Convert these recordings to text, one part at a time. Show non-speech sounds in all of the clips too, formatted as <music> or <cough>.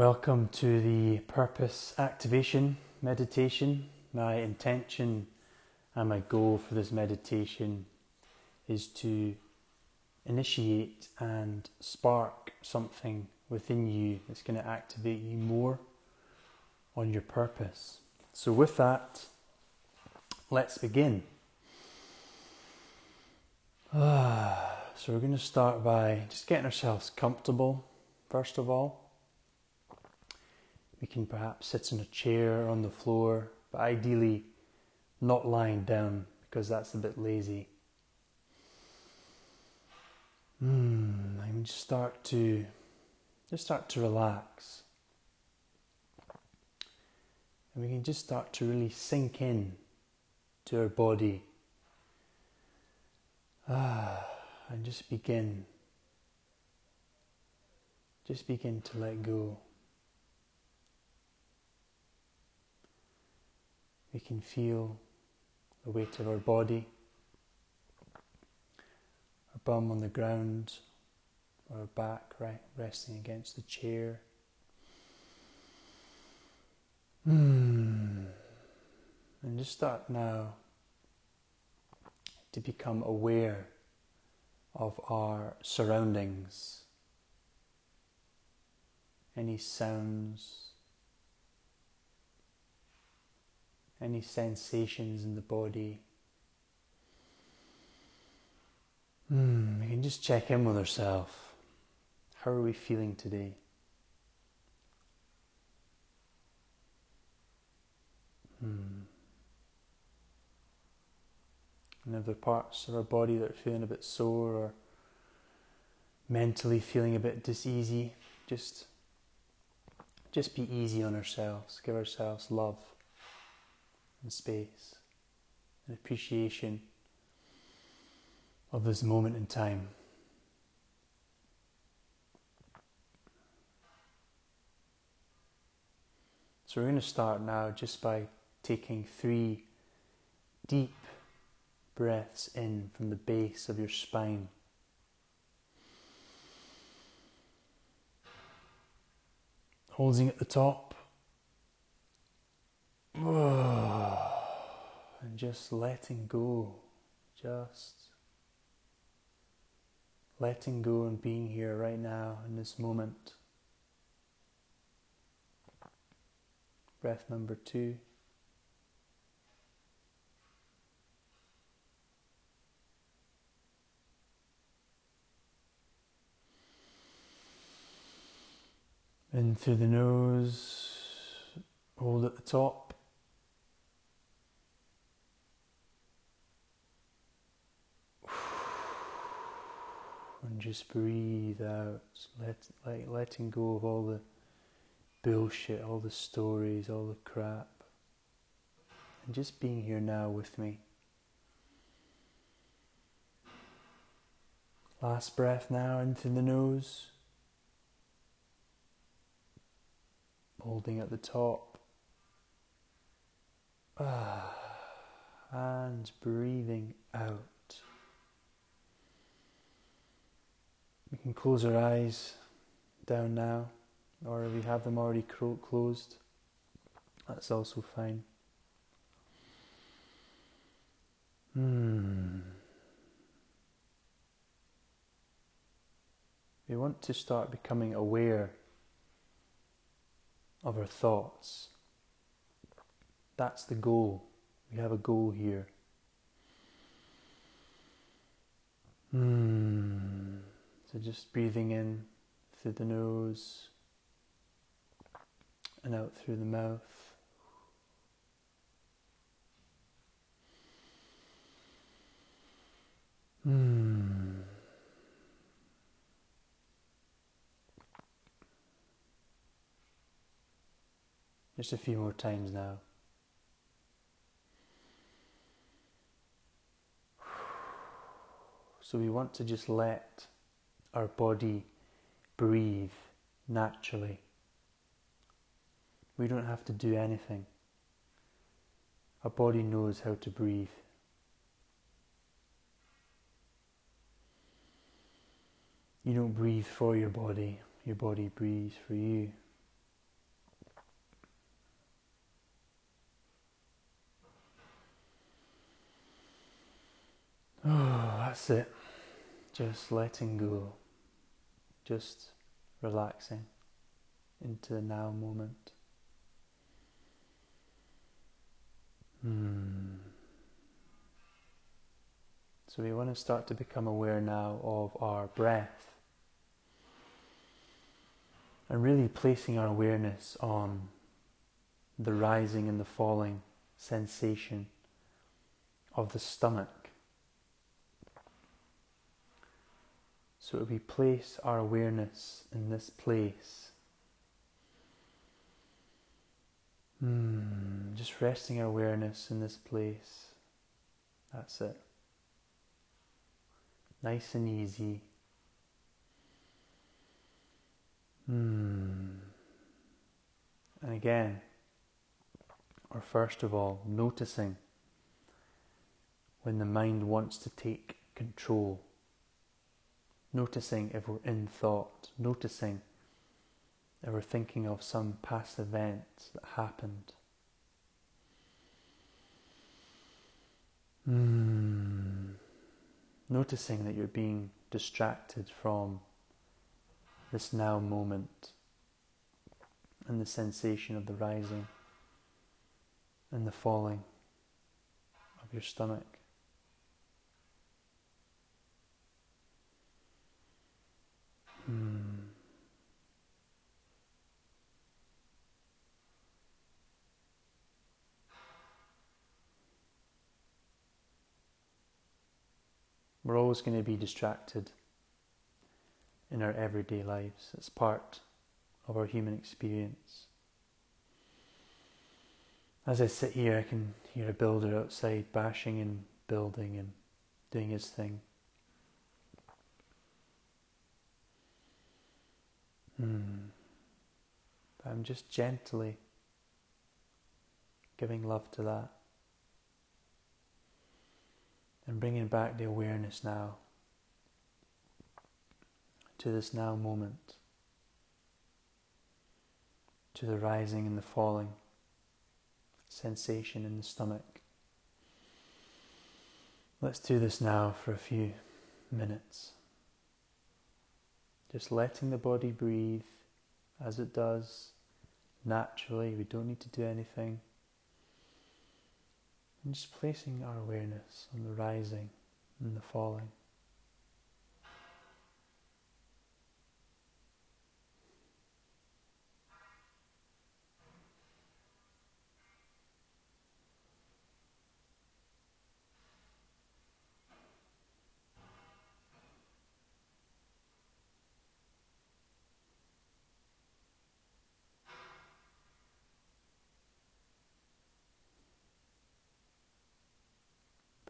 Welcome to the purpose activation meditation. My intention and my goal for this meditation is to initiate and spark something within you that's going to activate you more on your purpose. So, with that, let's begin. Ah, <sighs> so, we're going to start by just getting ourselves comfortable, first of all. We can perhaps sit in a chair or on the floor, but ideally not lying down because that's a bit lazy. Hmm, and just start to just start to relax. And we can just start to really sink in to our body. Ah, and just begin. Just begin to let go. We can feel the weight of our body, our bum on the ground, our back right, resting against the chair. Mm. And just start now to become aware of our surroundings, any sounds any sensations in the body. Mm, we can just check in with ourselves. How are we feeling today? Hmm. And if there are parts of our body that are feeling a bit sore or mentally feeling a bit diseasy, just just be easy on ourselves. Give ourselves love and space and appreciation of this moment in time. So, we're going to start now just by taking three deep breaths in from the base of your spine. Holding at the top. <sighs> And just letting go, just letting go and being here right now in this moment. Breath number two. In through the nose, hold at the top. And just breathe out, let, like letting go of all the bullshit, all the stories, all the crap, and just being here now with me. Last breath now into the nose, holding at the top, ah, <sighs> and breathing out. Can close our eyes down now, or we have them already closed, that's also fine. Hmm. We want to start becoming aware of our thoughts. That's the goal. We have a goal here. So just breathing in through the nose and out through the mouth. Hmm. Just a few more times now. So we want to just let our body breathe naturally. We don't have to do anything. Our body knows how to breathe. You don't breathe for your body, your body breathes for you. <sighs> Oh, that's it. Just letting go. Just relaxing into the now moment. Hmm. So we want to start to become aware now of our breath and really placing our awareness on the rising and the falling sensation of the stomach. So we place our awareness in this place. Hmm, just resting our awareness in this place. That's it. Nice and easy. Hmm. And again, or first of all, noticing when the mind wants to take control. Noticing if we're in thought, noticing if we're thinking of some past event that happened. Mm. Noticing that you're being distracted from this now moment and the sensation of the rising and the falling of your stomach. Hmm. We're always going to be distracted in our everyday lives. It's part of our human experience. As I sit here, I can hear a builder outside bashing and building and doing his thing. But I'm just gently giving love to that and bringing back the awareness now to this now moment, to the rising and the falling sensation in the stomach. Let's do this now for a few minutes. Just letting the body breathe as it does naturally. We don't need to do anything. And just placing our awareness on the rising and the falling.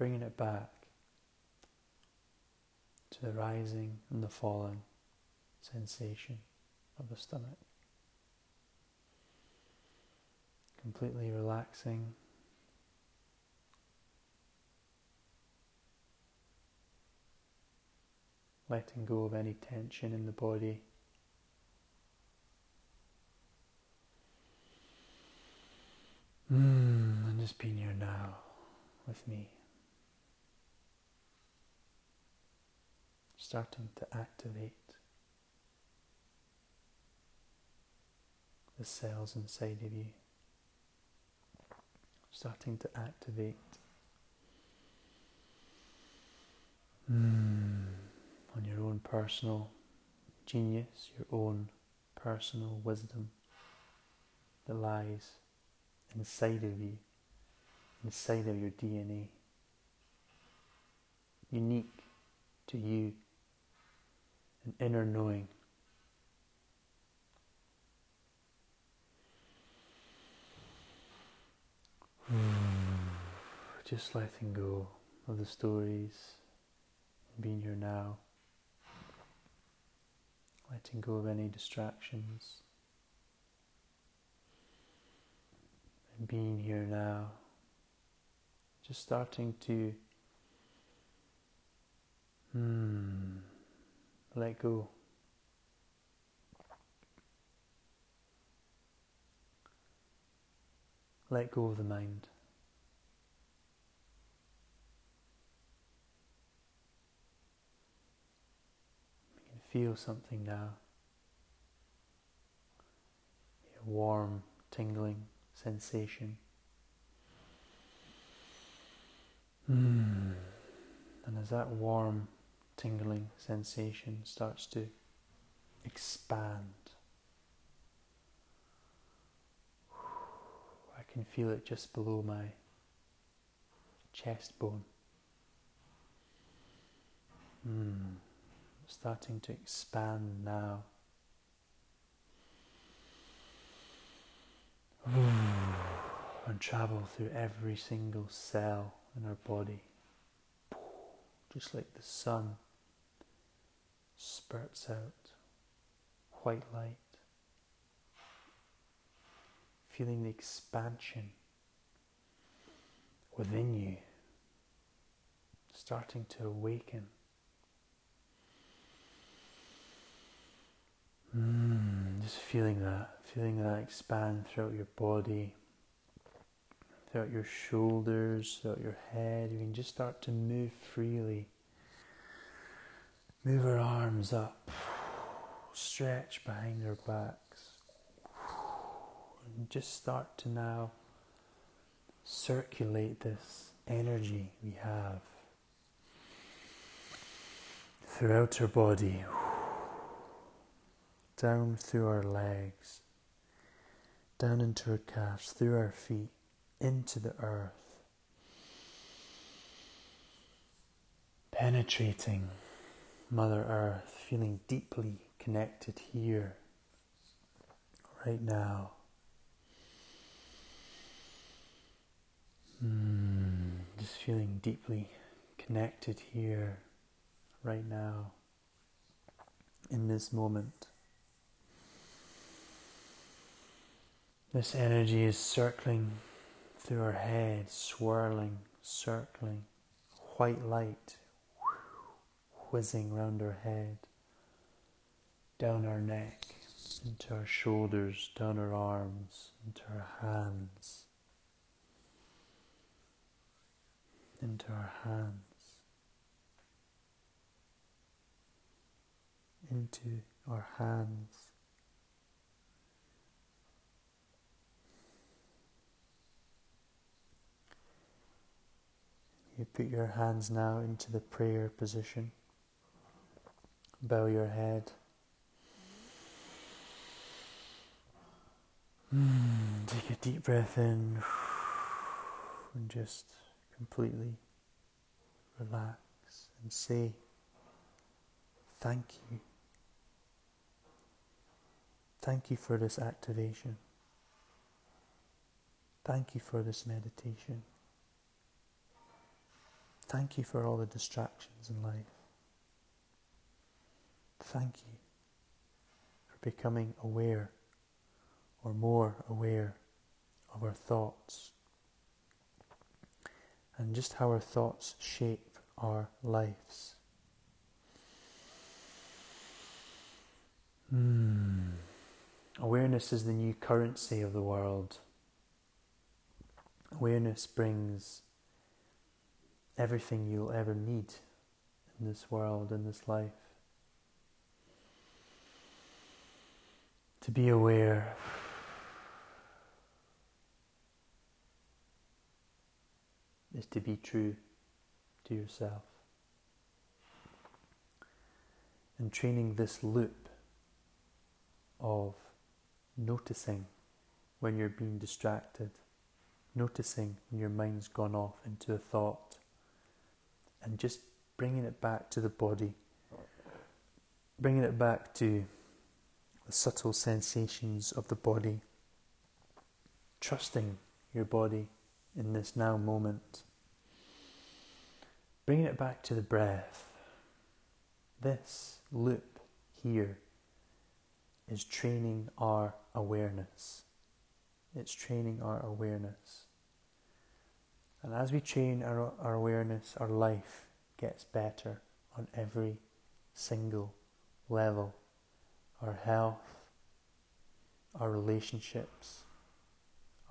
Bringing it back to the rising and the falling sensation of the stomach. Completely relaxing. Letting go of any tension in the body. Mm, and just being here now with me. Starting to activate the cells inside of you, starting to activate mm, on your own personal genius, your own personal wisdom that lies inside of you, inside of your DNA, unique to you an inner knowing. <sighs> Just letting go of the stories being here now. Letting go of any distractions. And being here now. Just starting to hmm, let go. Let go of the mind. You can feel something now. A warm, tingling sensation. Mm. And as that warm, tingling sensation starts to expand, I can feel it just below my chest bone. Mm. Starting to expand now. <sighs> and travel through every single cell in our body, just like the sun spurts out white light, feeling the expansion within you starting to awaken. Mm, just feeling that, feeling that expand throughout your body, throughout your shoulders, throughout your head. You can just start to move freely. Move our arms up, stretch behind our backs, and just start to now circulate this energy we have throughout our body down through our legs, down into our calves, through our feet, into the earth, penetrating Mother Earth, feeling deeply connected here, right now. Mm, just feeling deeply connected here, right now, in this moment. This energy is circling through our head, swirling, circling, white light whizzing round our head, down our neck, into our shoulders, down our arms, into our hands, into our hands, into our hands. You put your hands now into the prayer position. Bow your head. Mm, take a deep breath in <sighs> and just completely relax and say thank you. Thank you for this activation. Thank you for this meditation. Thank you for all the distractions in life. Thank you for becoming aware or more aware of our thoughts and just how our thoughts shape our lives. Hmm. Awareness is the new currency of the world. Awareness brings everything you'll ever need in this world, in this life. To be aware is to be true to yourself. And training this loop of noticing when you're being distracted, noticing when your mind's gone off into a thought, and just bringing it back to the body, bringing it back to the subtle sensations of the body, trusting your body in this now moment, bringing it back to the breath. This loop here is training our awareness. It's training our awareness. And as we train our, our awareness, our life gets better on every single level. Our health, our relationships,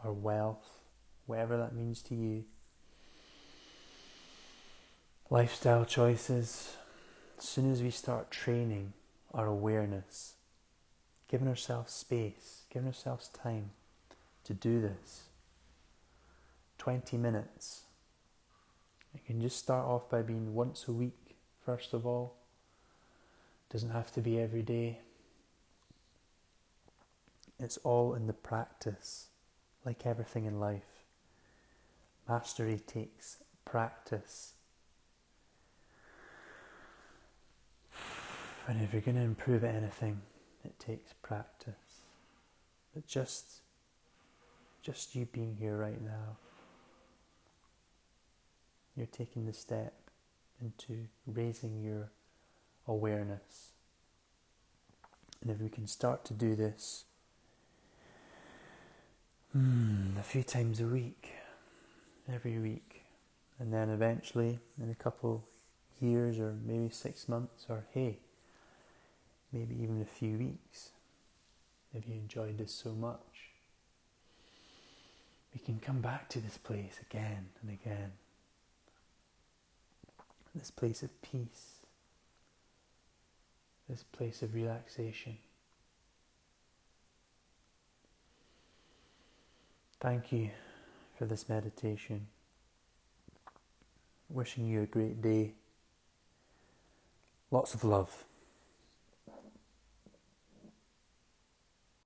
our wealth, whatever that means to you. Lifestyle choices. As soon as we start training our awareness, giving ourselves space, giving ourselves time to do this. 20 minutes. You can just start off by being once a week, first of all. Doesn't have to be every day. It's all in the practice, like everything in life. Mastery takes practice. And if you're going to improve at anything, it takes practice. But just, just you being here right now, you're taking the step into raising your awareness. And if we can start to do this hmm, a few times a week, every week, and then eventually in a couple years or maybe six months, or hey, maybe even a few weeks, if you enjoyed this so much, we can come back to this place again and again. This place of peace, this place of relaxation. Thank you for this meditation. Wishing you a great day. Lots of love.